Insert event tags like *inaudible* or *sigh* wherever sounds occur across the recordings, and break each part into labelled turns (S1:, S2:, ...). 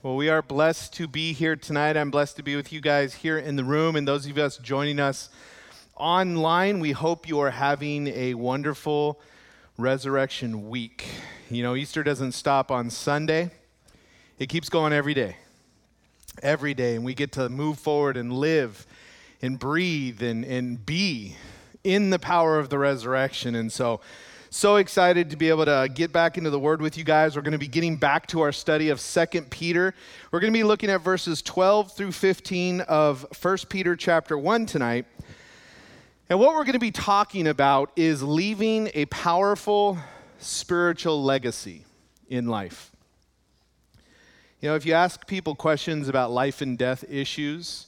S1: Well, we are blessed to be here tonight. I'm blessed to be with you guys here in the room and those of us joining us online. We hope you are having a wonderful resurrection week. You know, Easter doesn't stop on Sunday, it keeps going every day. Every day. And we get to move forward and live and breathe and, and be in the power of the resurrection. And so, so excited to be able to get back into the word with you guys. We're going to be getting back to our study of Second Peter. We're going to be looking at verses 12 through 15 of First Peter chapter 1 tonight. And what we're going to be talking about is leaving a powerful spiritual legacy in life. You know, if you ask people questions about life and death issues,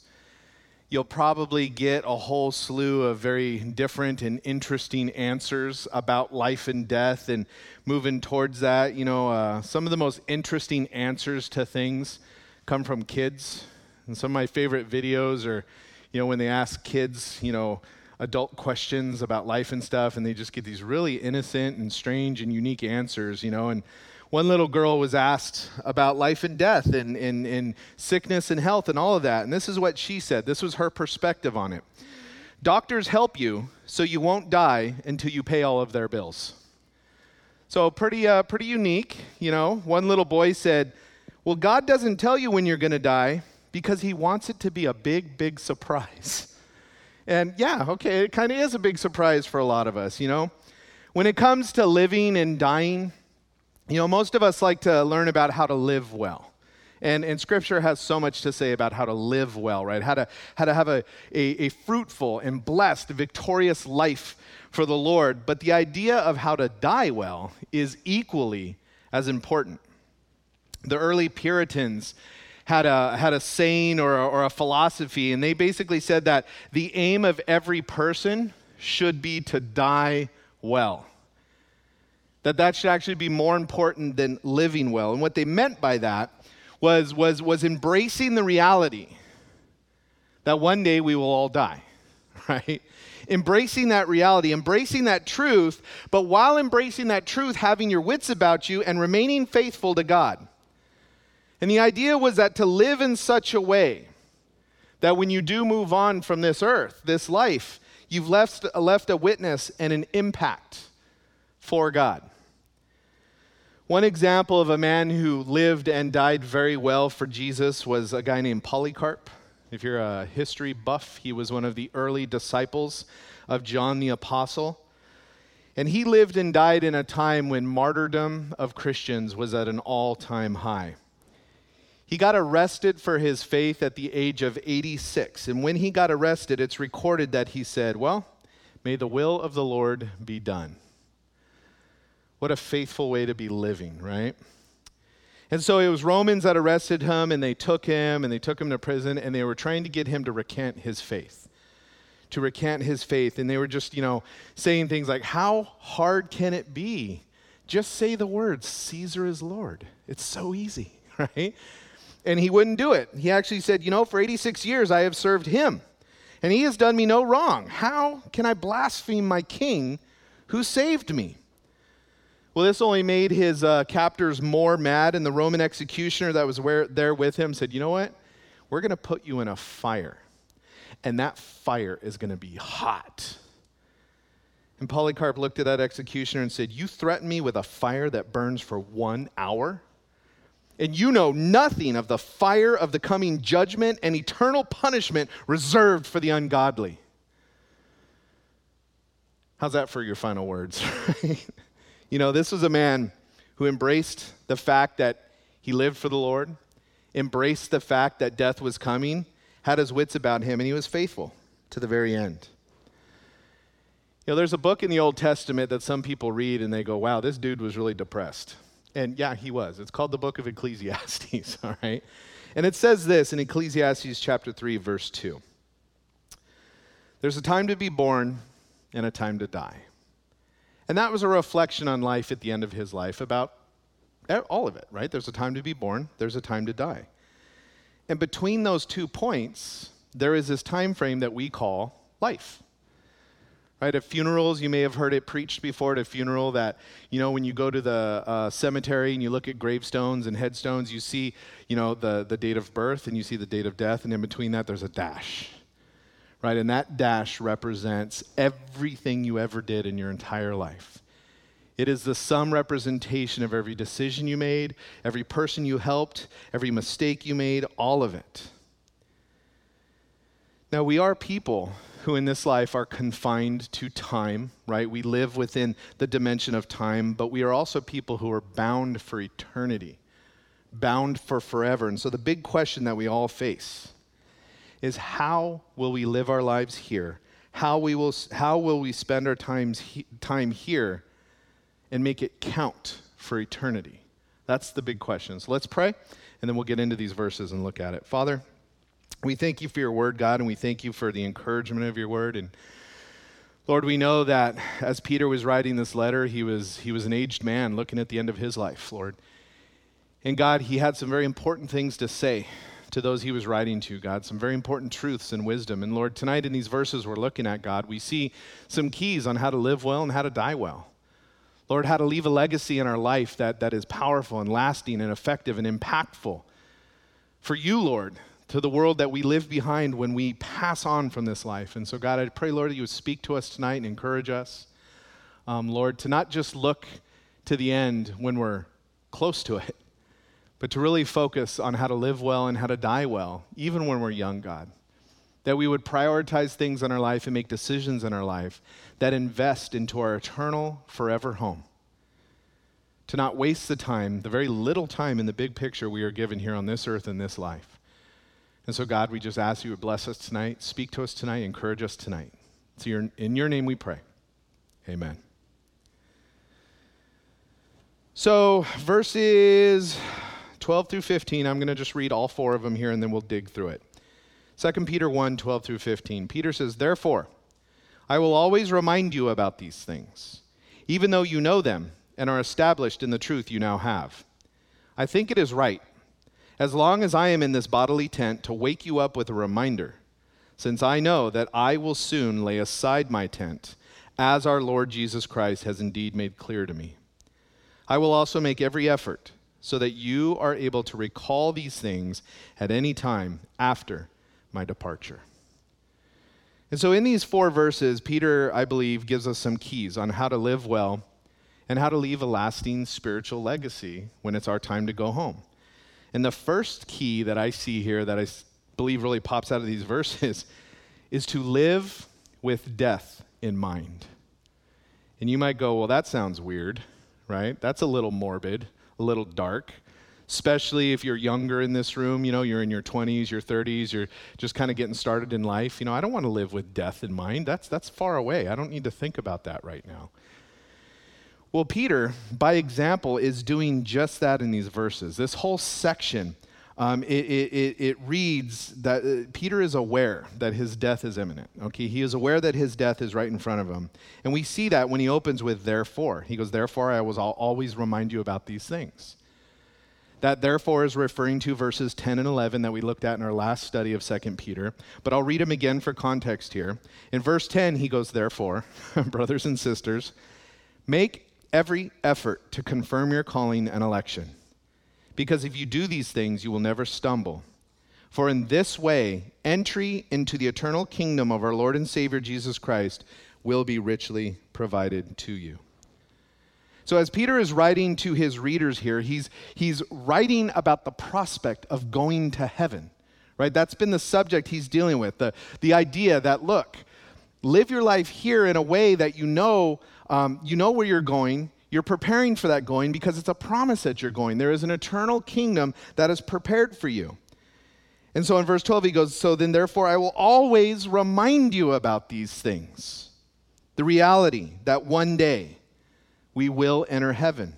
S1: you'll probably get a whole slew of very different and interesting answers about life and death and moving towards that. You know, uh, some of the most interesting answers to things come from kids. And some of my favorite videos are, you know, when they ask kids, you know, adult questions about life and stuff, and they just get these really innocent and strange and unique answers, you know, and one little girl was asked about life and death and, and, and sickness and health and all of that. And this is what she said. This was her perspective on it. Doctors help you so you won't die until you pay all of their bills. So, pretty, uh, pretty unique. You know, one little boy said, Well, God doesn't tell you when you're going to die because he wants it to be a big, big surprise. *laughs* And yeah, okay, it kind of is a big surprise for a lot of us, you know. When it comes to living and dying, you know, most of us like to learn about how to live well. And, and scripture has so much to say about how to live well, right? How to, how to have a, a, a fruitful and blessed, victorious life for the Lord. But the idea of how to die well is equally as important. The early Puritans had a, had a saying or a, or a philosophy, and they basically said that the aim of every person should be to die well that that should actually be more important than living well. And what they meant by that was, was, was embracing the reality that one day we will all die, *laughs* right? Embracing that reality, embracing that truth, but while embracing that truth, having your wits about you and remaining faithful to God. And the idea was that to live in such a way that when you do move on from this earth, this life, you've left, left a witness and an impact for God. One example of a man who lived and died very well for Jesus was a guy named Polycarp. If you're a history buff, he was one of the early disciples of John the Apostle. And he lived and died in a time when martyrdom of Christians was at an all time high. He got arrested for his faith at the age of 86. And when he got arrested, it's recorded that he said, Well, may the will of the Lord be done. What a faithful way to be living, right? And so it was Romans that arrested him, and they took him, and they took him to prison, and they were trying to get him to recant his faith. To recant his faith. And they were just, you know, saying things like, How hard can it be? Just say the words, Caesar is Lord. It's so easy, *laughs* right? And he wouldn't do it. He actually said, You know, for 86 years I have served him, and he has done me no wrong. How can I blaspheme my king who saved me? Well, this only made his uh, captors more mad, and the Roman executioner that was where, there with him said, You know what? We're going to put you in a fire, and that fire is going to be hot. And Polycarp looked at that executioner and said, You threaten me with a fire that burns for one hour? And you know nothing of the fire of the coming judgment and eternal punishment reserved for the ungodly. How's that for your final words? *laughs* You know, this was a man who embraced the fact that he lived for the Lord, embraced the fact that death was coming, had his wits about him, and he was faithful to the very end. You know, there's a book in the Old Testament that some people read and they go, wow, this dude was really depressed. And yeah, he was. It's called the book of Ecclesiastes, *laughs* all right? And it says this in Ecclesiastes chapter 3, verse 2 There's a time to be born and a time to die. And that was a reflection on life at the end of his life about all of it, right? There's a time to be born, there's a time to die. And between those two points, there is this time frame that we call life. Right? At funerals, you may have heard it preached before at a funeral that, you know, when you go to the uh, cemetery and you look at gravestones and headstones, you see, you know, the, the date of birth and you see the date of death, and in between that, there's a dash. Right? And that dash represents everything you ever did in your entire life. It is the sum representation of every decision you made, every person you helped, every mistake you made, all of it. Now, we are people who in this life are confined to time, right? We live within the dimension of time, but we are also people who are bound for eternity, bound for forever. And so the big question that we all face is how will we live our lives here? How, we will, how will we spend our times time here and make it count for eternity? That's the big question. So let's pray, and then we'll get into these verses and look at it. Father, we thank you for your word, God, and we thank you for the encouragement of your word. And Lord, we know that as Peter was writing this letter, he was, he was an aged man looking at the end of his life, Lord. And God, he had some very important things to say to those he was writing to, God, some very important truths and wisdom. And Lord, tonight in these verses we're looking at, God, we see some keys on how to live well and how to die well. Lord, how to leave a legacy in our life that, that is powerful and lasting and effective and impactful for you, Lord, to the world that we live behind when we pass on from this life. And so, God, I pray, Lord, that you would speak to us tonight and encourage us, um, Lord, to not just look to the end when we're close to it, but to really focus on how to live well and how to die well, even when we're young, God. That we would prioritize things in our life and make decisions in our life that invest into our eternal, forever home. To not waste the time, the very little time in the big picture we are given here on this earth in this life. And so, God, we just ask you to bless us tonight, speak to us tonight, encourage us tonight. So, your, in your name we pray. Amen. So, verses 12 through 15, I'm going to just read all four of them here and then we'll dig through it. 2 Peter 1 12 through 15. Peter says, Therefore, I will always remind you about these things, even though you know them and are established in the truth you now have. I think it is right, as long as I am in this bodily tent, to wake you up with a reminder, since I know that I will soon lay aside my tent, as our Lord Jesus Christ has indeed made clear to me. I will also make every effort so that you are able to recall these things at any time after my departure. And so, in these four verses, Peter, I believe, gives us some keys on how to live well and how to leave a lasting spiritual legacy when it's our time to go home. And the first key that I see here that I believe really pops out of these *laughs* verses is to live with death in mind. And you might go, well, that sounds weird, right? That's a little morbid, a little dark especially if you're younger in this room, you know, you're in your 20s, your 30s, you're just kind of getting started in life. You know, I don't want to live with death in mind. That's, that's far away. I don't need to think about that right now. Well, Peter, by example, is doing just that in these verses. This whole section, um, it, it, it, reads that uh, Peter is aware that his death is imminent. Okay, he is aware that his death is right in front of him, and we see that when he opens with "therefore." He goes, "Therefore, I will always remind you about these things." That therefore is referring to verses 10 and 11 that we looked at in our last study of 2 Peter. But I'll read them again for context here. In verse 10, he goes, Therefore, *laughs* brothers and sisters, make every effort to confirm your calling and election. Because if you do these things, you will never stumble. For in this way, entry into the eternal kingdom of our Lord and Savior Jesus Christ will be richly provided to you. So, as Peter is writing to his readers here, he's, he's writing about the prospect of going to heaven, right? That's been the subject he's dealing with. The, the idea that, look, live your life here in a way that you know, um, you know where you're going. You're preparing for that going because it's a promise that you're going. There is an eternal kingdom that is prepared for you. And so in verse 12, he goes, So then, therefore, I will always remind you about these things. The reality that one day, we will enter heaven.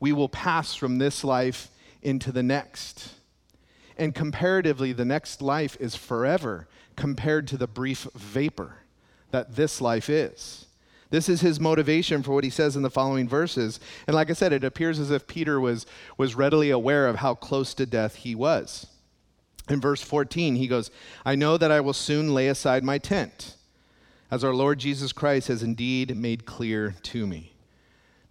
S1: We will pass from this life into the next. And comparatively, the next life is forever compared to the brief vapor that this life is. This is his motivation for what he says in the following verses. And like I said, it appears as if Peter was, was readily aware of how close to death he was. In verse 14, he goes, I know that I will soon lay aside my tent as our Lord Jesus Christ has indeed made clear to me.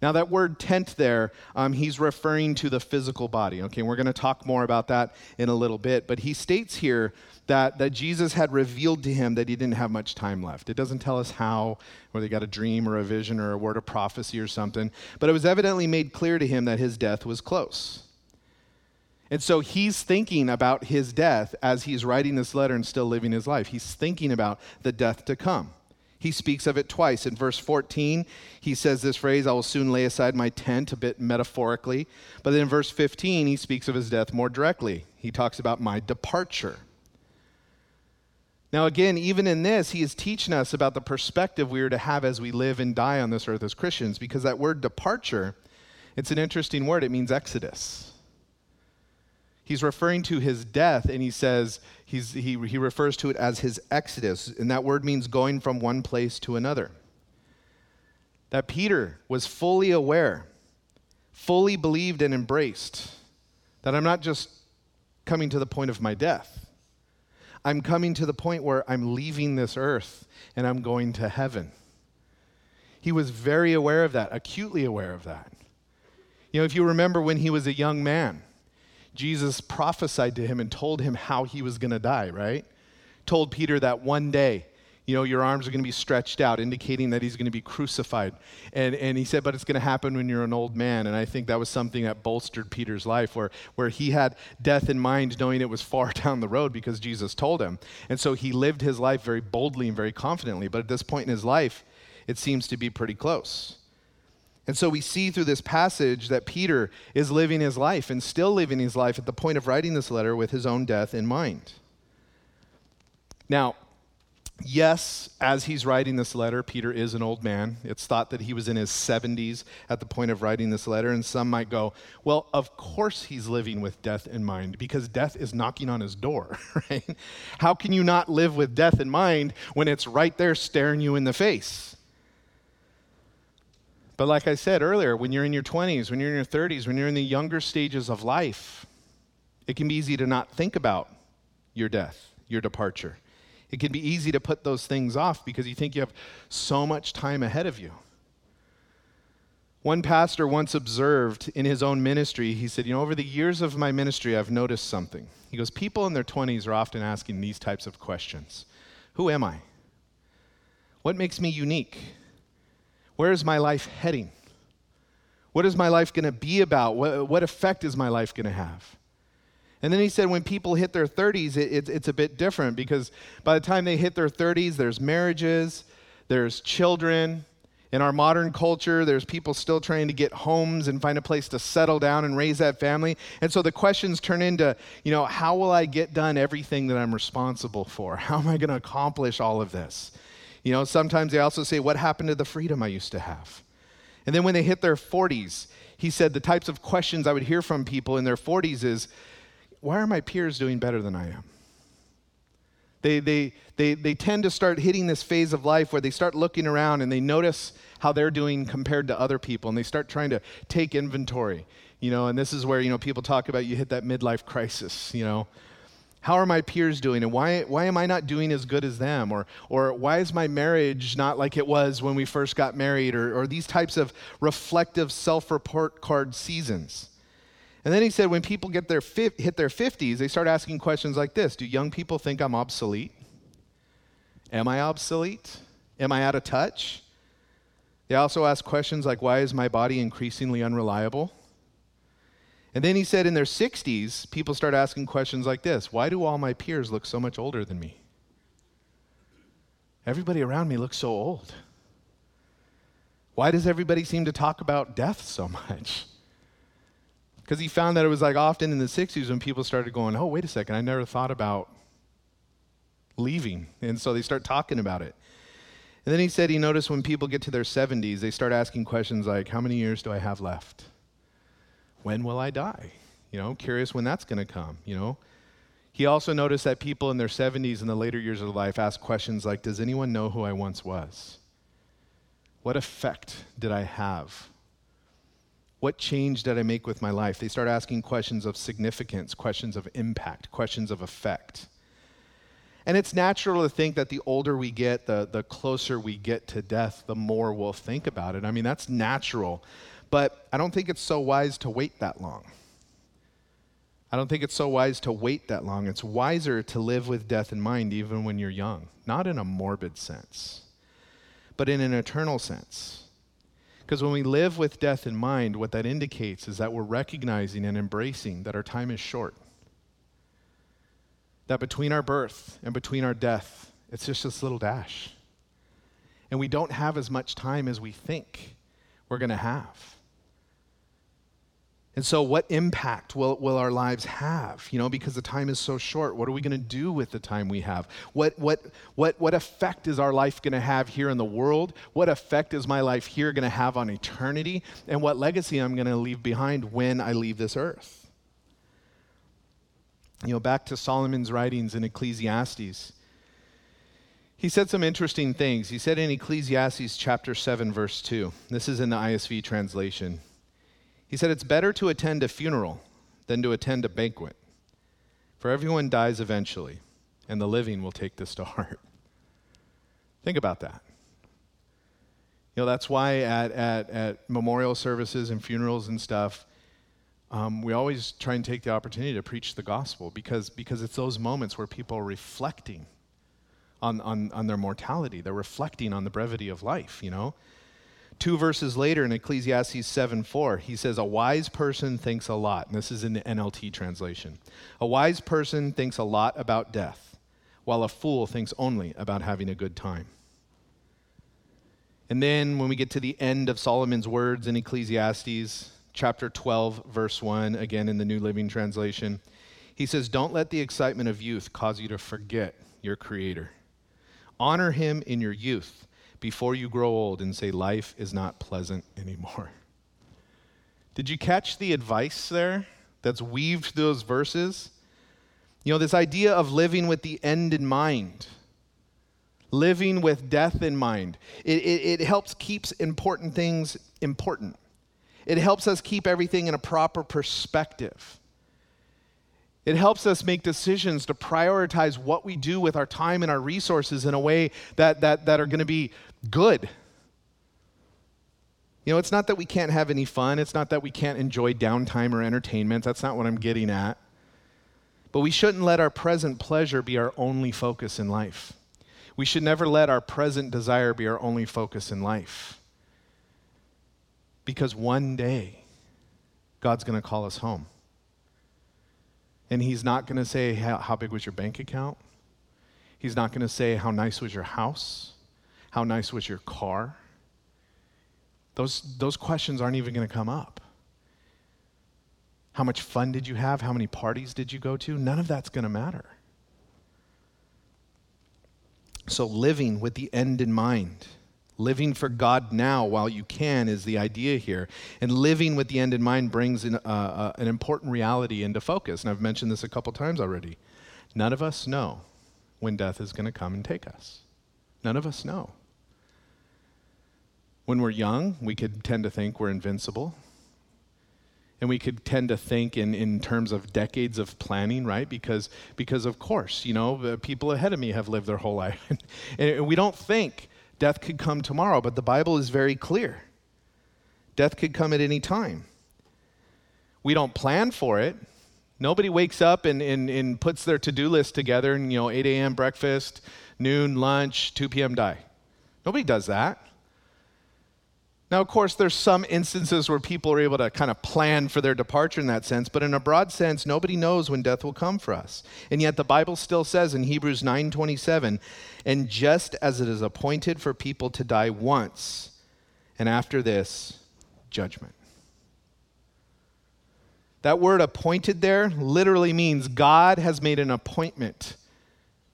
S1: Now, that word tent there, um, he's referring to the physical body. Okay, we're going to talk more about that in a little bit. But he states here that, that Jesus had revealed to him that he didn't have much time left. It doesn't tell us how, whether he got a dream or a vision or a word of prophecy or something. But it was evidently made clear to him that his death was close. And so he's thinking about his death as he's writing this letter and still living his life. He's thinking about the death to come. He speaks of it twice. In verse 14, he says this phrase, I will soon lay aside my tent, a bit metaphorically. But then in verse 15, he speaks of his death more directly. He talks about my departure. Now, again, even in this, he is teaching us about the perspective we are to have as we live and die on this earth as Christians, because that word departure, it's an interesting word. It means exodus he's referring to his death and he says he's, he, he refers to it as his exodus and that word means going from one place to another. That peter was fully aware fully believed and embraced that i'm not just coming to the point of my death. I'm coming to the point where i'm leaving this earth and i'm going to heaven. He was very aware of that acutely aware of that. You know if you remember when he was a young man Jesus prophesied to him and told him how he was going to die, right? Told Peter that one day, you know, your arms are going to be stretched out, indicating that he's going to be crucified. And, and he said, but it's going to happen when you're an old man. And I think that was something that bolstered Peter's life, where, where he had death in mind, knowing it was far *laughs* down the road because Jesus told him. And so he lived his life very boldly and very confidently. But at this point in his life, it seems to be pretty close. And so we see through this passage that Peter is living his life and still living his life at the point of writing this letter with his own death in mind. Now, yes, as he's writing this letter, Peter is an old man. It's thought that he was in his 70s at the point of writing this letter, and some might go, well, of course he's living with death in mind because death is knocking on his door, *laughs* right? How can you not live with death in mind when it's right there staring you in the face? But like I said earlier, when you're in your 20s, when you're in your 30s, when you're in the younger stages of life, it can be easy to not think about your death, your departure. It can be easy to put those things off because you think you have so much time ahead of you. One pastor once observed in his own ministry, he said, You know, over the years of my ministry, I've noticed something. He goes, People in their 20s are often asking these types of questions Who am I? What makes me unique? Where is my life heading? What is my life going to be about? What, what, effect is my life going to have? And then he said, when people hit their 30s, it, it, it's a bit different because by the time they hit their 30s, there's marriages, there's children. In our modern culture, there's people still trying to get homes and find a place to settle down and raise that family. And so the questions turn into, you know, how will I get done everything that I'm responsible for? *laughs* How am I going to accomplish all of this? You know, sometimes they also say, What happened to the freedom I used to have? And then when they hit their 40s, he said the types of questions I would hear from people in their 40s is, Why are my peers doing better than I am? They, they, they, they tend to start hitting this phase of life where they start looking around and they notice how they're doing compared to other people and they start trying to take inventory you know and this is where you know people talk about you hit that midlife crisis you know how are my peers doing? And why, why am I not doing as good as them? Or, or why is my marriage not like it was when we first got married? Or, or these types of reflective self report card seasons. And then he said, when people get their fi- hit their 50s, they start asking questions like this Do young people think I'm obsolete? Am I obsolete? Am I out of touch? They also ask questions like, Why is my body increasingly unreliable? And then he said in their 60s, people start asking questions like this Why do all my peers look so much older than me? Everybody around me looks so old. Why does everybody seem to talk about death so much? *laughs* Because he found that it was like often in the 60s when people started going, Oh, wait a second, I never thought about leaving. And so they start talking about it. And then he said he noticed when people get to their 70s, they start asking questions like, How many years do I have left? When will I die? You know, curious when that's going to come, you know. He also noticed that people in their 70s and the later years of life ask questions like Does anyone know who I once was? What effect did I have? What change did I make with my life? They start asking questions of significance, questions of impact, questions of effect. And it's natural to think that the older we get, the, the closer we get to death, the more we'll think about it. I mean, that's natural. But I don't think it's so wise to wait that long. I don't think it's so wise to wait that long. It's wiser to live with death in mind even when you're young, not in a morbid sense, but in an eternal sense. Because when we live with death in mind, what that indicates is that we're recognizing and embracing that our time is short. That between our birth and between our death, it's just this little dash. And we don't have as much time as we think we're going to have. And so, what impact will, will our lives have? You know, because the time is so short. What are we going to do with the time we have? What, what, what, what effect is our life going to have here in the world? What effect is my life here going to have on eternity? And what legacy I'm going to leave behind when I leave this earth? You know, back to Solomon's writings in Ecclesiastes. He said some interesting things. He said in Ecclesiastes chapter 7, verse 2, this is in the ISV translation. He said, It's better to attend a funeral than to attend a banquet, for everyone dies eventually, and the living will take this to heart. Think about that. You know, that's why at, at, at memorial services and funerals and stuff, um, we always try and take the opportunity to preach the gospel because, because it's those moments where people are reflecting on, on, on their mortality. They're reflecting on the brevity of life, you know? Two verses later in Ecclesiastes 7 4, he says, A wise person thinks a lot. And this is in the NLT translation. A wise person thinks a lot about death, while a fool thinks only about having a good time. And then when we get to the end of Solomon's words in Ecclesiastes, chapter 12, verse 1, again in the New Living Translation, he says, Don't let the excitement of youth cause you to forget your Creator. Honor him in your youth before you grow old and say, Life is not pleasant *laughs* anymore. Did you catch the advice there that's weaved those verses? You know, this idea of living with the end in mind, living with death in mind, it, it, it helps keeps important things important. It helps us keep everything in a proper perspective. It helps us make decisions to prioritize what we do with our time and our resources in a way that, that, that are going to be good. You know, it's not that we can't have any fun, it's not that we can't enjoy downtime or entertainment. That's not what I'm getting at. But we shouldn't let our present pleasure be our only focus in life. We should never let our present desire be our only focus in life. Because one day, God's going to call us home. And He's not going to say, How big was your bank account? He's not going to say, How nice was your house? How nice was your car? Those, those questions aren't even going to come up. How much fun did you have? How many parties did you go to? None of that's going to matter. So, living with the end in mind, living for God now while you can is the idea here. And living with the end in mind brings uh, uh, an important reality into focus. And I've mentioned this a couple times already. None of us know when death is going to come and take us. None of us know. When we're young, we could tend to think we're invincible. And we could tend to think in, in terms of decades of planning, right? Because, because of course, you know, the people ahead of me have lived their whole *laughs* life. and we don't think death could come tomorrow, but the Bible is very clear. Death could come at any time. We don't plan for it. Nobody wakes up and, and, and puts their to do list together and, you know, 8 a.m. breakfast, noon, lunch, 2 p.m. die. Nobody does that. Now, of course, there's some instances where people are able to kind of plan for their departure in that sense, but in a broad sense, nobody knows when death will come for us. And yet the Bible still says in Hebrews 9:27, "And just as it is appointed for people to die once, and after this, judgment." That word appointed there literally means God has made an appointment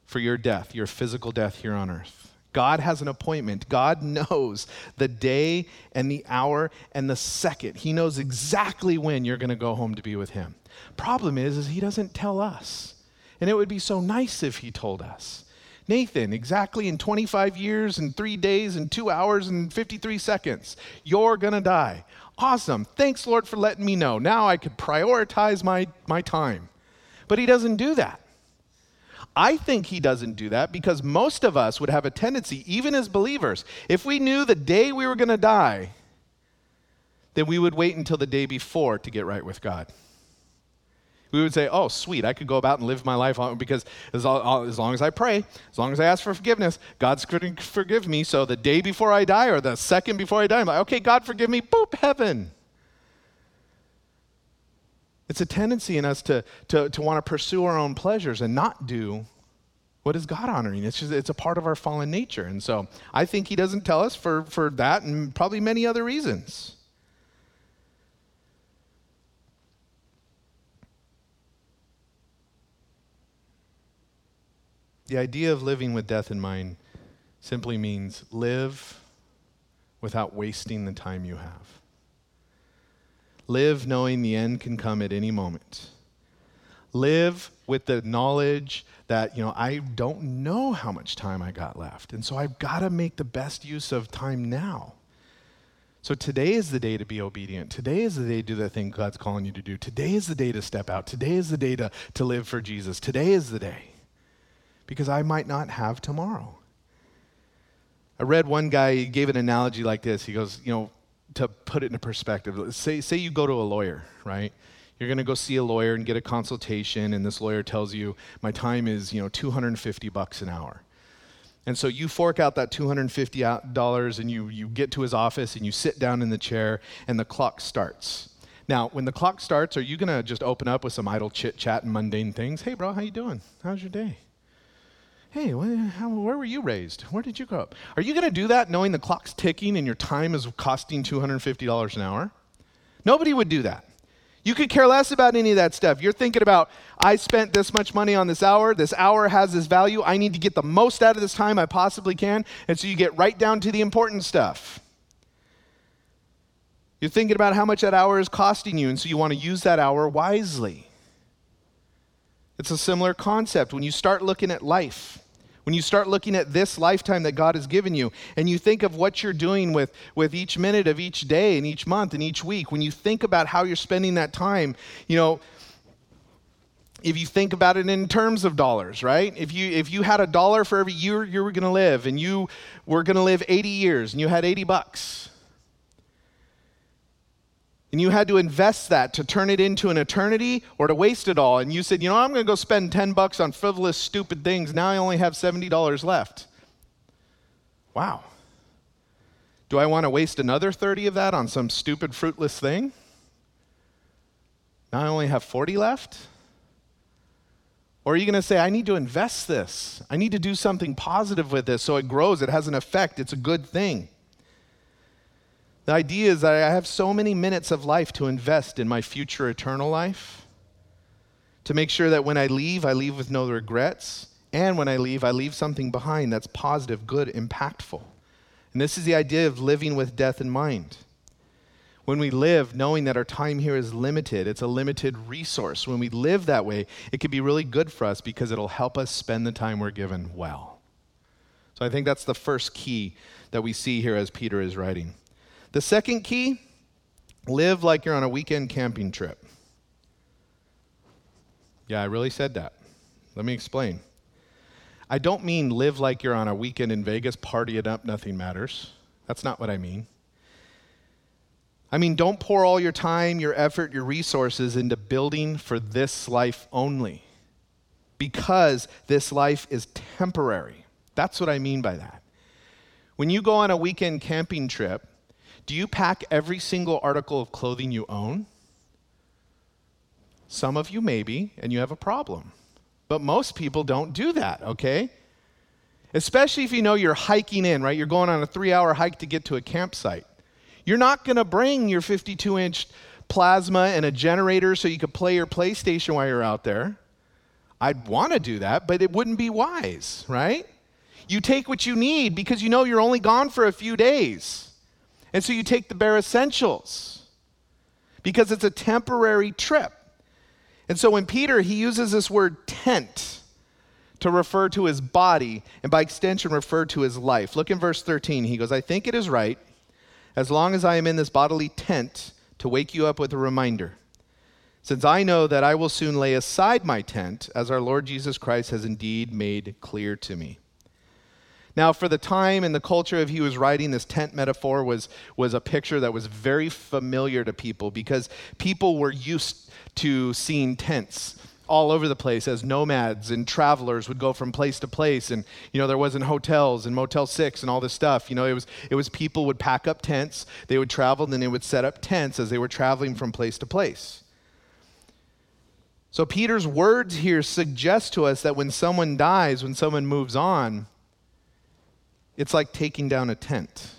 S1: for your death, your physical death here on earth. God has an appointment. God knows the day and the hour and the second. He knows exactly when you're going to go home to be with him. Problem is is he doesn't tell us. And it would be so nice if he told us. Nathan, exactly in 25 years and 3 days and 2 hours and 53 seconds, you're going to die. Awesome. Thanks Lord for letting me know. Now I could prioritize my my time. But he doesn't do that. I think he doesn't do that because most of us would have a tendency, even as believers, if we knew the day we were going to die, then we would wait until the day before to get right with God. We would say, oh, sweet, I could go about and live my life because as, uh, as long as I pray, as long as I ask for forgiveness, God's going to forgive me. So the day before I die or the second before I die, I'm like, okay, God, forgive me, boop, heaven. It's a tendency in us to, to, to want to pursue our own pleasures and not do what is God honoring. It's just it's a part of our fallen nature. And so I think he doesn't tell us for, for that and probably many other reasons. The idea of living with death in mind simply means live without wasting the time you have. Live knowing the end can come at any moment. Live with the knowledge that, you know, I don't know how much time I got left. And so I've got to make the best use of time now. So today is the day to be obedient. Today is the day to do the thing God's calling you to do. Today is the day to step out. Today is the day to, to live for Jesus. Today is the day. Because I might not have tomorrow. I read one guy, he gave an analogy like this. He goes, you know, to put it into perspective, say, say you go to a lawyer, right? You're going to go see a lawyer and get a consultation, and this lawyer tells you, my time is, you know, 250 bucks an hour. And so you fork out that $250 and you, you get to his office and you sit down in the chair and the clock starts. Now, when the clock starts, are you going to just open up with some idle chit chat and mundane things? Hey, bro, how you doing? How's your day? Hey, how, where were you raised? Where did you grow up? Are you going to do that knowing the clock's ticking and your time is costing $250 an hour? Nobody would do that. You could care less about any of that stuff. You're thinking about, I spent this much money on this hour. This hour has this value. I need to get the most out of this time I possibly can. And so you get right down to the important stuff. You're thinking about how much that hour is costing you, and so you want to use that hour wisely. It's a similar concept when you start looking at life. When you start looking at this lifetime that God has given you and you think of what you're doing with, with each minute of each day and each month and each week, when you think about how you're spending that time, you know, if you think about it in terms of dollars, right? If you if you had a dollar for every year you were going to live and you were going to live 80 years and you had 80 bucks, and you had to invest that to turn it into an eternity or to waste it all. And you said you know i'm going to go spend 10 bucks on frivolous stupid things. Now i only have $70 left. Wow. Do i want to waste another 30 of that on some stupid fruitless thing? Now i only have 40 left? Or are you going to say i need to invest this. I need to do something positive with this so it grows. It has an effect. It's a good thing the idea is that I have so many minutes of life to invest in my future eternal life, to make sure that when I leave, I leave with no regrets, and when I leave, I leave something behind that's positive, good, impactful. And this is the idea of living with death in mind. When we live knowing that our time here is limited, it's a limited resource. When we live that way, it can be really good for us because it'll help us spend the time we're given well. So I think that's the first key that we see here as Peter is writing. The second key live like you're on a weekend camping trip. Yeah, I really said that. Let me explain. I don't mean live like you're on a weekend in Vegas, party it up, nothing matters. That's not what I mean. I mean, don't pour all your time, your effort, your resources into building for this life only because this life is temporary. That's what I mean by that. When you go on a weekend camping trip, do you pack every single article of clothing you own? Some of you maybe, and you have a problem. But most people don't do that, okay? Especially if you know you're hiking in, right? You're going on a three hour hike to get to a campsite. You're not going to bring your 52 inch plasma and a generator so you could play your PlayStation while you're out there. I'd want to do that, but it wouldn't be wise, right? You take what you need because you know you're only gone for a few days. And so you take the bare essentials because it's a temporary trip. And so when Peter, he uses this word tent to refer to his body and by extension refer to his life. Look in verse 13. He goes, I think it is right, as long as I am in this bodily tent, to wake you up with a reminder since I know that I will soon lay aside my tent, as our Lord Jesus Christ has indeed made clear to me. Now, for the time and the culture of he was writing, this tent metaphor was, was a picture that was very familiar to people because people were used to seeing tents all over the place as nomads and travelers would go from place to place. And you know there wasn't hotels and motel 6 and all this stuff. You know it was it was people would pack up tents they would travel and then they would set up tents as they were traveling from place to place. So peter's words here suggest to us that when someone dies when someone moves on it's like taking down a tent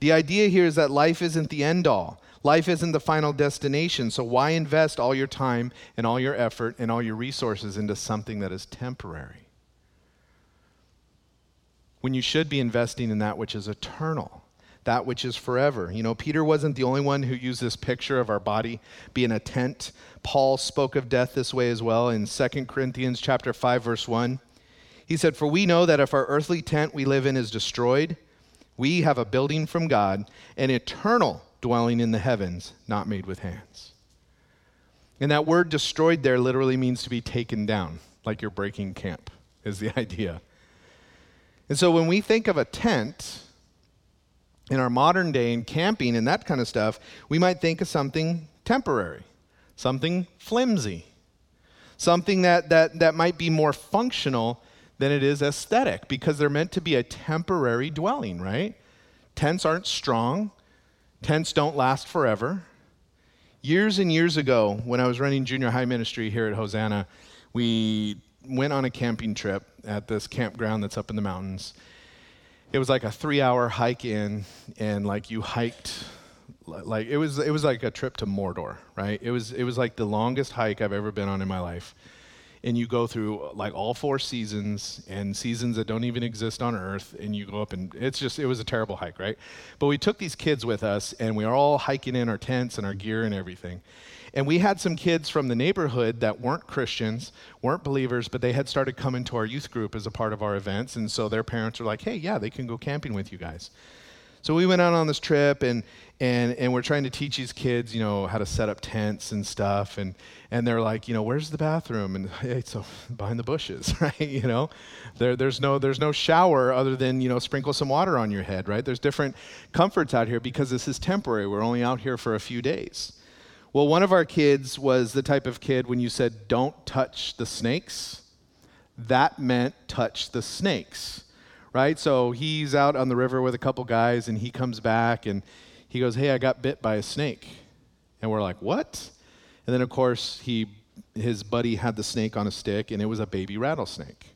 S1: the idea here is that life isn't the end all Life isn't the final destination, so why invest all your time and all your effort and all your resources into something that is temporary? When you should be investing in that which is eternal, that which is forever. You know, Peter wasn't the only one who used this picture of our body being a tent. Paul spoke of death this way as well in 2 Corinthians chapter 5 verse 1. He said, "For we know that if our earthly tent we live in is destroyed, we have a building from God, an eternal dwelling in the heavens, not made with hands. And that word destroyed there literally means to be taken down, like you're breaking camp, is the *laughs* idea. And so when we think of a tent in our modern day and camping and that kind of stuff, we might think of something temporary, something flimsy, something that, that, that might be more functional than it is aesthetic because they're meant to be a temporary dwelling, right? Tents aren't strong, Tents don't last forever. Years and years ago, when I was running junior high ministry here at Hosanna, we went on a camping trip at this campground that's up in the mountains. It was like a three hour hike in, and like you hiked like it was it was like a trip to Mordor, right? It was it was like the longest hike I've ever been on in my life and you go through uh, like all four seasons and seasons that don't even exist on earth and you go up and it's just it was a terrible hike right? But we took these kids with us and we are all hiking in our tents and our gear and everything. And we had some kids from the neighborhood that weren't christians weren't believers but they had started coming to our youth group as a part of our events. And so their parents were like hey yeah they can go camping with you guys so we went out on this trip and and and we're trying to teach these kids, you know, how to set up tents and stuff and and they're like, you know, where's the bathroom? And *laughs* so *laughs* behind the bushes, *laughs* right? You know, there there's no there's no shower other than, you know, sprinkle some water on your head, right? There's different comforts out here because this is temporary. We're only out here for a few days. Well, one of our kids was the type of kid when you said don't touch the snakes, that meant touch the snakes right? So he's out on the river with a couple guys and he comes back and he goes, Hey, I got bit by a snake. And we're like, What? And then, of course, he, his buddy had the snake on a stick and it was a baby rattlesnake.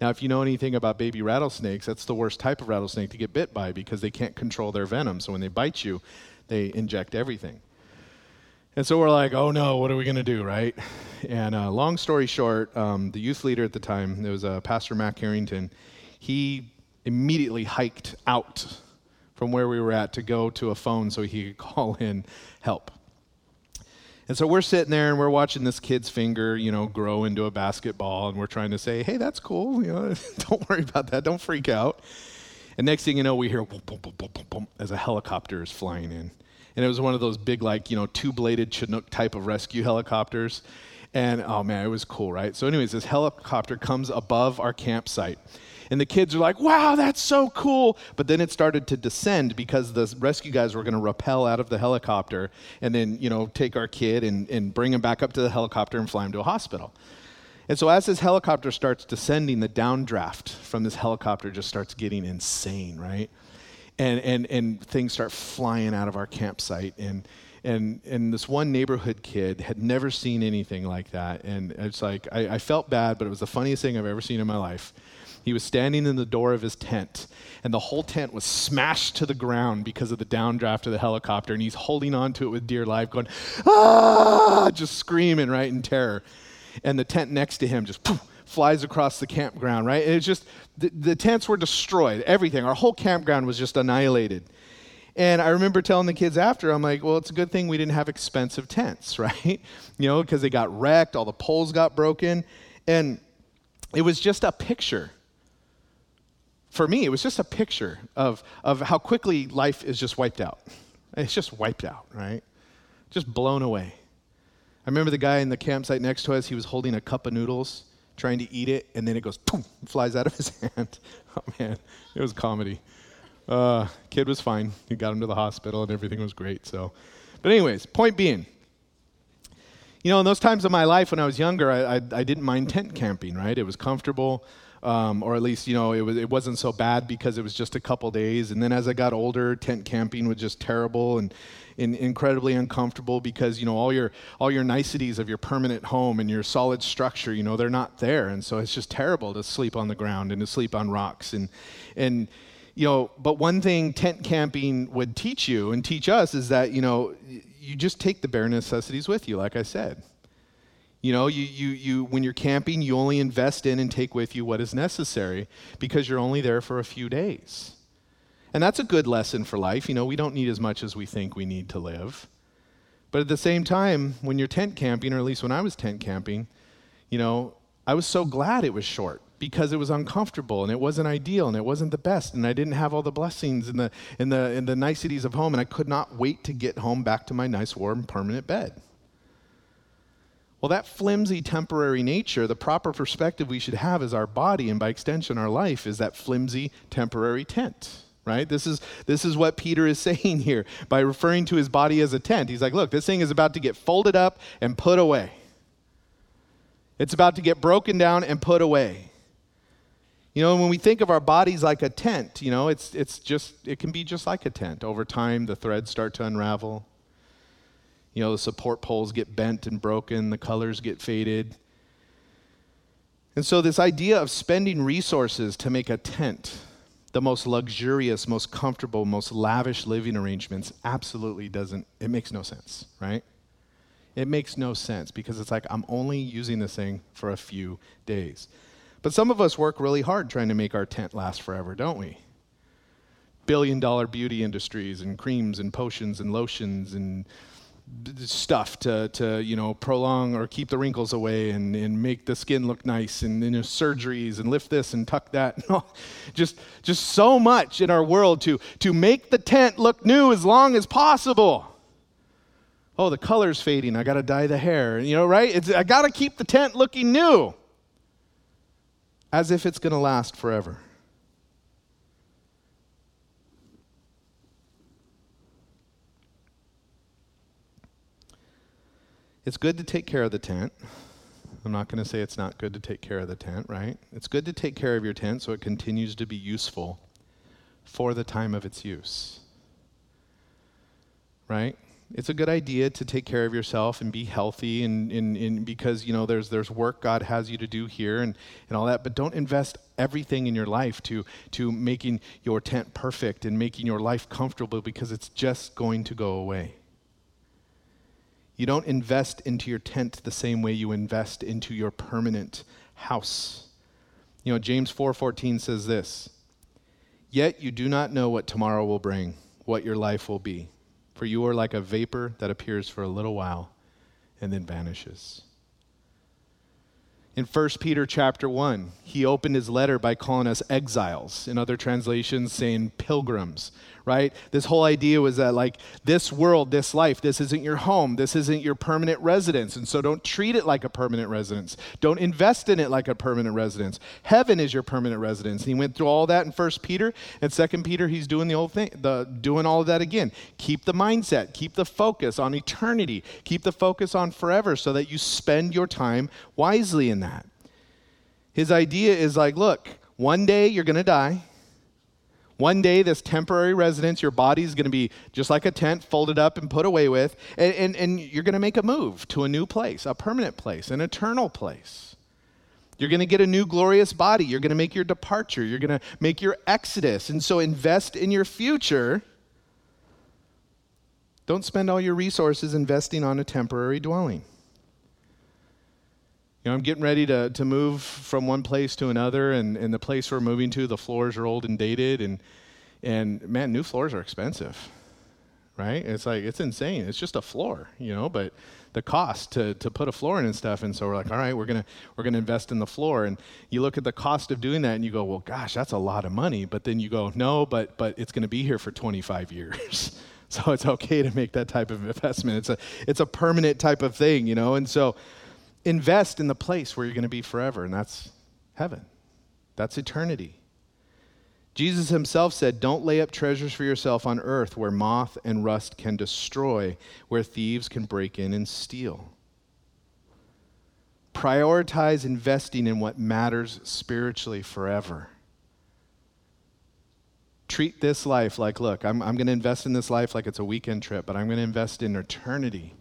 S1: Now, if you know anything about baby rattlesnakes, that's the worst type of rattlesnake to get bit by because they can't control their venom. So when they bite you, they inject everything. And so we're like, oh no, what are we going to do, right? And uh, long story short, um, the youth leader at the time, it was uh, Pastor Matt Harrington, he immediately hiked out from where we were at to go to a phone so he could *laughs* call in help. And so we're sitting there and we're watching this kid's finger, you know, grow into a basketball, and we're trying to say, "Hey, that's cool. You know, *laughs* don't worry about that. Don't freak out." And next thing you know, we hear boom, boom, boom, boom, boom, boom, as a helicopter is flying in, and it was one of those big, like you know, two-bladed Chinook type of rescue helicopters. And oh man, it was cool, right? So, anyways, this helicopter comes above our campsite and the kids are like, wow, that's so cool. But then it started to descend because the rescue guys were going to rappel out of the helicopter and then, you know, take our kid and, and bring him back up to the helicopter and fly him to a hospital. And so as this helicopter starts descending, the downdraft from this helicopter just starts getting insane, right? And, and, and things start flying out of our campsite. And, and, and this one neighborhood kid had never seen anything like that. And it's like, I, I felt bad, but it was the funniest thing I've ever seen in my life. He was standing in the door of his tent, and the whole tent was smashed to the ground because of the downdraft of the helicopter, and he's holding on to it with dear life, going, ah, just screaming, right, in terror. And the tent next to him just poof, flies across the campground, right? And it's just, the, the tents were destroyed, everything. Our whole campground was just annihilated. And I remember telling the kids after, I'm like, well, it's a good thing we didn't have expensive tents, *laughs* right? You know, because they got wrecked, all the poles got broken. And it was just a picture for me, it was just a picture of, of how quickly life is just wiped out. It's just wiped out, right? Just blown away. I remember the guy in the campsite next to us, he was holding a cup of noodles, trying to eat it, and then it goes, boom, flies out of his *laughs* hand. Oh, man, it was comedy. Uh, kid was fine. He got him to the hospital, and everything was great. So, But, anyways, point being, you know, in those times of my life when I was younger, I, I, I didn't mind tent camping, right? It was comfortable. Um, or at least you know it, was, it wasn't so bad because it was just a couple days. And then as i got older tent camping was just terrible and, and, incredibly uncomfortable because you know all your all your niceties of your permanent home and your solid structure you know they're not there. And so it's just terrible to sleep on the ground and to sleep on rocks. And and you know but one thing tent camping would teach you and teach us is that you know you just take the bare necessities with you like i said you know, you, you, you, when you're camping, you only invest in and take with you what is necessary because you're only there for a few days. And that's a good lesson for life. You know, we don't need as much as we think we need to live. But at the same time, when you're tent camping, or at least when I was tent camping, you know, I was so glad it was short because it was uncomfortable and it wasn't ideal and it wasn't the best and I didn't have all the blessings and the, and the, and the niceties of home and I could not wait to get home back to my nice warm permanent bed. Well, that flimsy temporary nature, the proper perspective we should have is our body and by extension our life is that flimsy temporary tent. Right? This is, this is what Peter is *laughs* saying here by referring to his body as a tent. He's like, look, this thing is about to get folded up and put away. It's about to get broken down and put away. You know, when we think of our bodies like a tent, you know, it's, it's just, it can be just like a tent. Over time, the threads start to unravel. You know, the support poles get bent and broken, the colors get faded. And so, this idea of spending resources to make a tent, the most luxurious, most comfortable, most lavish living arrangements, absolutely doesn't, it makes no sense, right? It makes no sense because it's like I'm only using this thing for a few days. But some of us work really hard trying to make our tent last forever, don't we? Billion dollar beauty industries and creams and potions and lotions and stuff to, to you know prolong or keep the wrinkles away and, and make the skin look nice and you know, surgeries and lift this and tuck that *laughs* just just so much in our world to to make the tent look new as long as possible. Oh the color's fading. I gotta dye the hair. You know right? It's, i gotta keep the tent looking new. As if it's gonna last forever It's good to take care of the tent. I'm not going to say it's not good to take care of the tent, right? It's good to take care of your tent so it continues to be useful for the time of its use. Right? It's a good idea to take care of yourself and be healthy and, and, and because you know there's there's work God has you to do here and, and all that, but don't invest everything in your life to to making your tent perfect and making your life comfortable because it's just going to go away. You don't invest into your tent the same way you invest into your permanent house. You know, James 4:14 says this, "Yet you do not know what tomorrow will bring, what your life will be, for you are like a vapor that appears for a little while and then vanishes." In 1 Peter chapter 1, he opened his letter by calling us exiles. In other translations, saying pilgrims, right? This whole idea was that, like, this world, this life, this isn't your home, this isn't your permanent residence. And so don't treat it like a permanent residence. Don't invest in it like a permanent residence. Heaven is your permanent residence. And he went through all that in 1 Peter. And 2 Peter, he's doing the old thing, the, doing all of that again. Keep the mindset, keep the focus on eternity, keep the focus on forever so that you spend your time wisely in that. His idea is like, look, one day you're going to die. One day, this temporary residence, your body is going to be just like a tent folded up and put away with, and, and, and you're going to make a move to a new place, a permanent place, an eternal place. You're going to get a new glorious body. You're going to make your departure. You're going to make your exodus. And so invest in your future. Don't spend all your resources investing on a temporary dwelling. Know, I'm getting ready to, to move from one place to another, and, and the place we're moving to, the floors are old and dated, and, and man, new floors are expensive, right? It's like, it's insane. It's just a floor, you know, but the cost to, to put a floor in and stuff. And so we're like, all right, we're going to we're gonna invest in the floor. And you look at the cost of doing that and you go, well, gosh, that's a lot of money. But then you go, no, but, but it's going to be here for 25 years. *laughs* So it's okay to make that type of investment. It's a, it's a permanent type of thing, you know? And so invest in the place where you're going to be forever, and that's heaven. That's eternity. Jesus himself said, Don't lay up treasures for yourself on earth where moth and rust can destroy, where thieves can break in and steal. Prioritize investing in what matters spiritually forever treat this life like, look, I'm, I'm going to invest in this life like it's a weekend trip, but I'm going to invest in eternity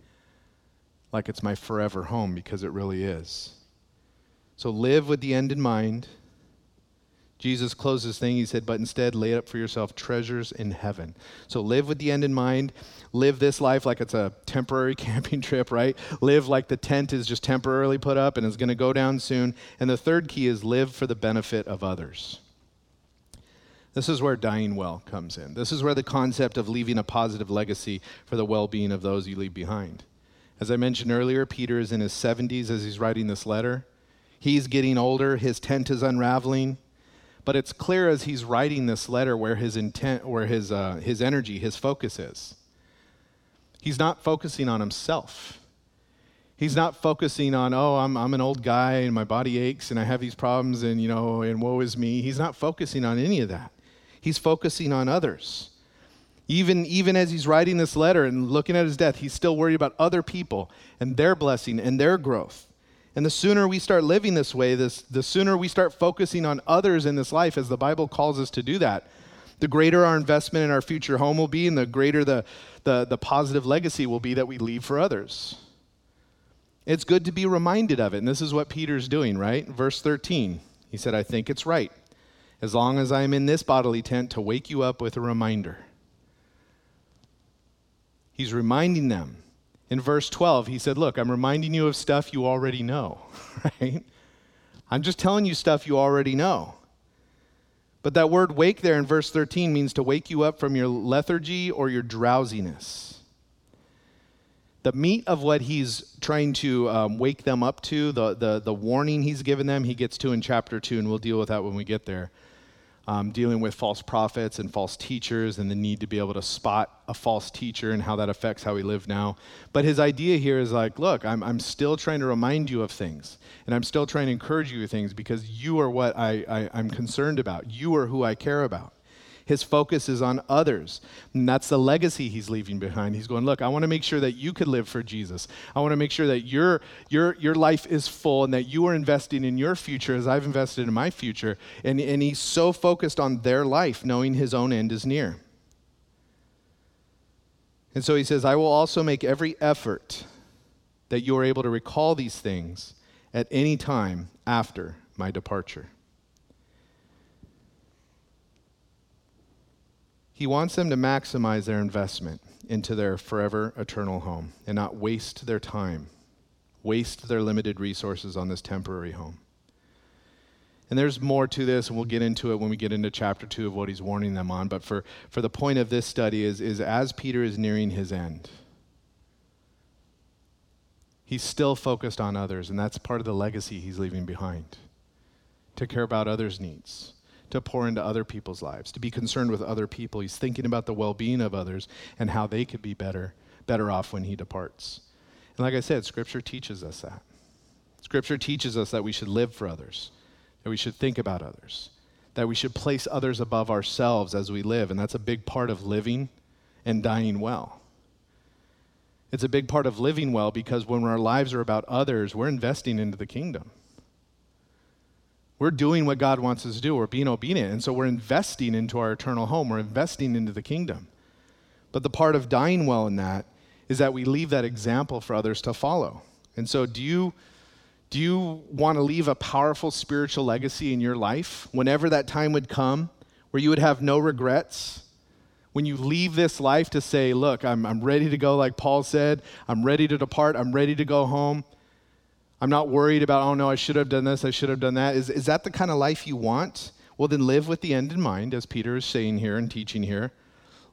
S1: like it's my forever home because it really is. So live with the end in mind. Jesus closed this thing. He said, but instead lay up for yourself treasures in heaven. So live with the end in mind. Live this life like it's a temporary *laughs* camping trip, right? Live like the tent is just temporarily put up and is going to go down soon. And the third key is live for the benefit of others. This is where dying well comes in. This is where the concept of leaving a positive legacy for the well being of those you leave behind. As I mentioned earlier, Peter is in his 70s as he's writing this letter. He's getting older, his tent is unraveling. But it's clear as he's writing this letter where his intent, where his, uh, his energy, his focus is. He's not focusing on himself. He's not focusing on, oh, I'm, I'm an old guy and my body aches and I have these problems and, you know, and woe is me. He's not focusing on any of that. He's focusing on others. Even, even as he's writing this letter and looking at his death, he's still worried about other people and their blessing and their growth. And the sooner we start living this way, this, the sooner we start focusing on others in this life, as the Bible calls us to do that, the greater our investment in our future home will be, and the greater the, the, the positive legacy will be that we leave for others. It's good to be reminded of it. And this is what Peter's doing, right? Verse 13. He said, I think it's right as long as I am in this bodily tent, to wake you up with a reminder. He's reminding them. In verse 12, he said, Look, I'm reminding you of stuff you already know, *laughs* right? I'm just telling you stuff you already know. But that word wake there in verse 13 means to wake you up from your lethargy or your drowsiness. The meat of what he's trying to um, wake them up to, the, the, the warning he's given them, he gets to in chapter 2, and we'll deal with that when we get there um, dealing with false prophets and false teachers and the need to be able to spot a false teacher and how that affects how we live now. But his idea here is like, look, I'm, I'm still trying to remind you of things and I'm still trying to encourage you things because you are what I, I, I'm concerned about. You are who I care about. His focus is on others. And that's the legacy he's leaving behind. He's going, Look, I want to make sure that you could live for Jesus. I want to make sure that your, your, your life is full and that you are investing in your future as I've invested in my future. And, and he's so focused on their life, knowing his own end is near. And so he says, I will also make every effort that you are able to recall these things at any time after my departure. He wants them to maximize their investment into their forever eternal home and not waste their time, waste their limited resources on this temporary home. And there's more to this, and we'll get into it when we get into chapter two of what he's warning them on. But for, for the point of this study is, is as Peter is nearing his end, he's still focused on others, and that's part of the legacy he's leaving behind to care about others' needs to pour into other people's lives, to be concerned with other people. He's thinking about the well-being of others and how they could be better better off when he departs. And like I said, scripture teaches us that. Scripture teaches us that we should live for others, that we should think about others, that we should place others above ourselves as we live, and that's a big part of living and dying well. It's a big part of living well because when our lives are about others, we're investing into the kingdom. We're doing what God wants us to do. We're being obedient. And so we're investing into our eternal home. We're investing into the kingdom. But the part of dying well in that is that we leave that example for others to follow. And so, do you, do you want to leave a powerful spiritual legacy in your life whenever that time would come where you would have no regrets? When you leave this life to say, Look, I'm, I'm ready to go, like Paul said, I'm ready to depart, I'm ready to go home. I'm not worried about, oh no, I should have done this, I should have done that. Is, is that the kind of life you want? Well, then live with the end in mind, as Peter is saying here and teaching here.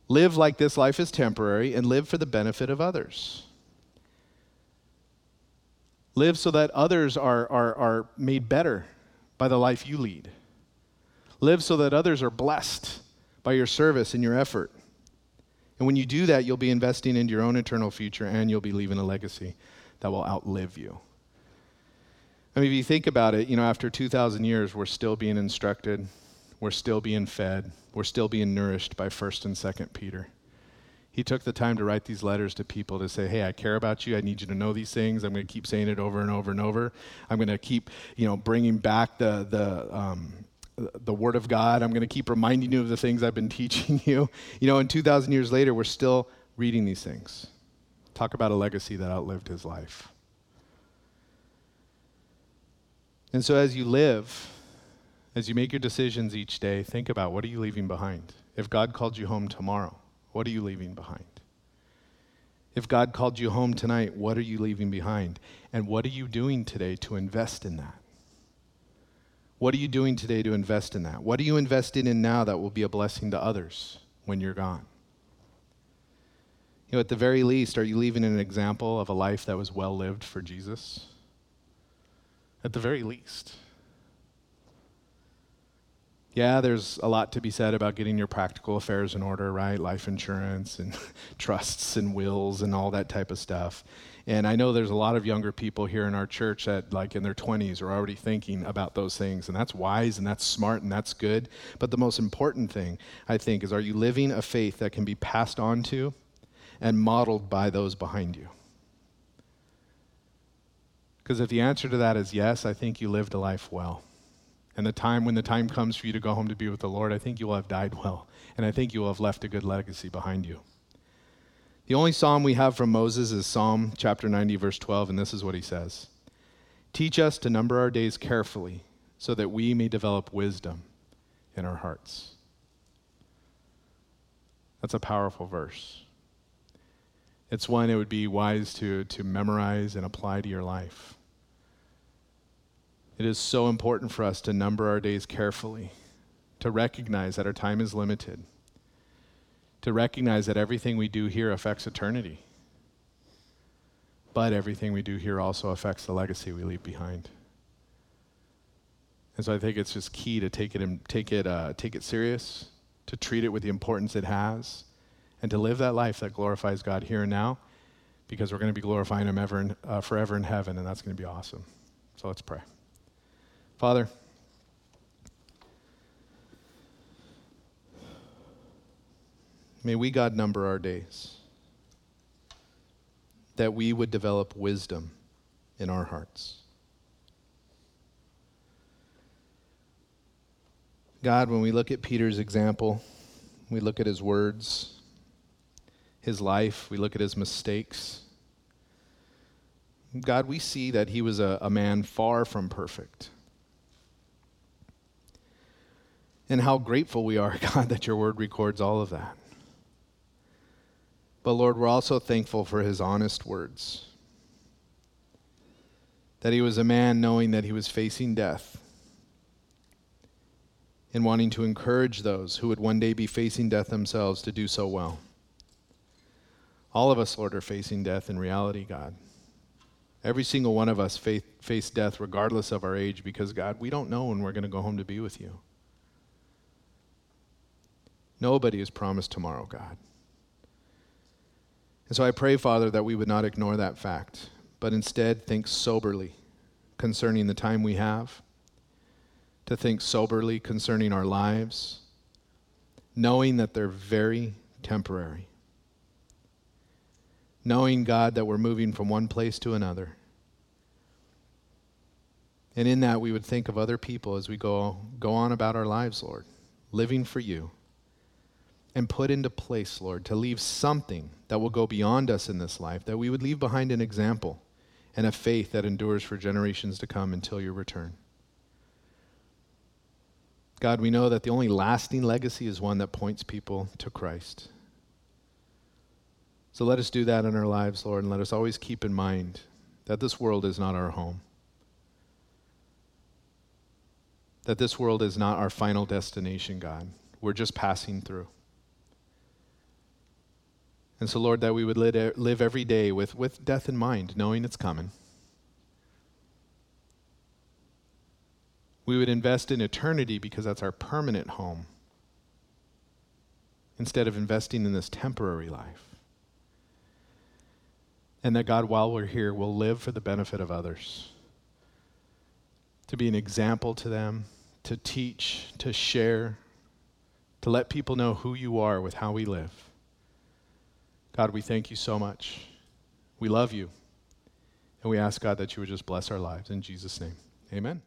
S1: Live like this life is temporary and live for the benefit of others. Live so that others are, are, are made better by the life you lead. Live so that others are blessed by your service and your effort. And when you do that, you'll be investing into your own eternal future and you'll be leaving a legacy that will outlive you. I mean, if you think about it, you know, after 2,000 years, we're still being instructed, we're still being fed, we're still being nourished by 1st and 2nd Peter. He took the time to write these letters to people to say, "Hey, I care about you. I need you to know these things. I'm going to keep saying it over and over and over. I'm going to keep, you know, bringing back the the um, the Word of God. I'm going to keep reminding you of the things I've been *laughs* teaching you. You know, and 2,000 years later, we're still reading these things. Talk about a legacy that outlived his life. And so, as you live, as you make your decisions each day, think about what are you leaving behind? If God called you home tomorrow, what are you leaving behind? If God called you home tonight, what are you leaving behind? And what are you doing today to invest in that? What are you doing today to invest in that? What are you investing in now that will be a blessing to others when you're gone? You know, at the very least, are you leaving an example of a life that was well lived for Jesus? At the very least. Yeah, there's a lot to be said about getting your practical affairs in order, right? Life insurance and *laughs* trusts and wills and all that type of stuff. And I know there's a lot of younger people here in our church that, like in their 20s, are already thinking about those things. And that's wise and that's smart and that's good. But the most important thing, I think, is are you living a faith that can be passed on to and modeled by those behind you? Because if the answer to that is yes, I think you lived a life well. And the time when the time comes for you to go home to be with the Lord, I think you will have died well. And I think you will have left a good legacy behind you. The only psalm we have from Moses is Psalm chapter 90, verse 12, and this is what he says Teach us to number our days carefully so that we may develop wisdom in our hearts. That's a powerful verse. It's one it would be wise to, to memorize and apply to your life. It is so important for us to number our days carefully, to recognize that our time is limited to recognize that everything we do here affects eternity. But everything we do here also affects the legacy we leave behind. And so I think it's just key to take it, and take it, uh, take it serious, to treat it with the importance it has, and to live that life that glorifies God here and now, because we're going to be glorifying Him ever in, uh, forever in heaven, and that's going to be awesome. So let's pray. Father, May we, God, number our days, that we would develop wisdom in our hearts. God, when we look at Peter's example, we look at his words, his life, we look at his mistakes. God, we see that he was a, a man far from perfect. And how grateful we are, *laughs* God, that your word records all of that. But Lord, we're also thankful for his honest words. That he was a man knowing that he was facing death and wanting to encourage those who would one day be facing death themselves to do so well. All of us, Lord, are facing death in reality, God. Every single one of us face, death regardless of our age because, God, we don't know when we're going to go home to be with you. Nobody is promised tomorrow, God. And so I pray, Father, that we would not ignore that fact, but instead think soberly concerning the time we have, to think soberly concerning our lives, knowing that they're very temporary. Knowing, God, that we're moving from one place to another. And in that, we would think of other people as we go, go on about our lives, Lord, living for you and put into place, Lord, to leave something that will go beyond us in this life, that we would leave behind an example and a faith that endures for generations to come until your return. God, we know that the only lasting legacy is one that points people to Christ. So let us do that in our lives, Lord, and let us always keep in mind that this world is not our home. That this world is not our final destination, God. We're just passing through. And so, Lord, that we would live every day with, with death in mind, knowing it's coming. We would invest in eternity because that's our permanent home. instead of investing in this temporary life. And that God, while we're here, will live for the benefit of others, to be an example to them, to teach, to share, to let people know who you are with how we live. God, we thank you so much. We love you. And we ask, God, that you would just bless our lives. In Jesus' name, amen.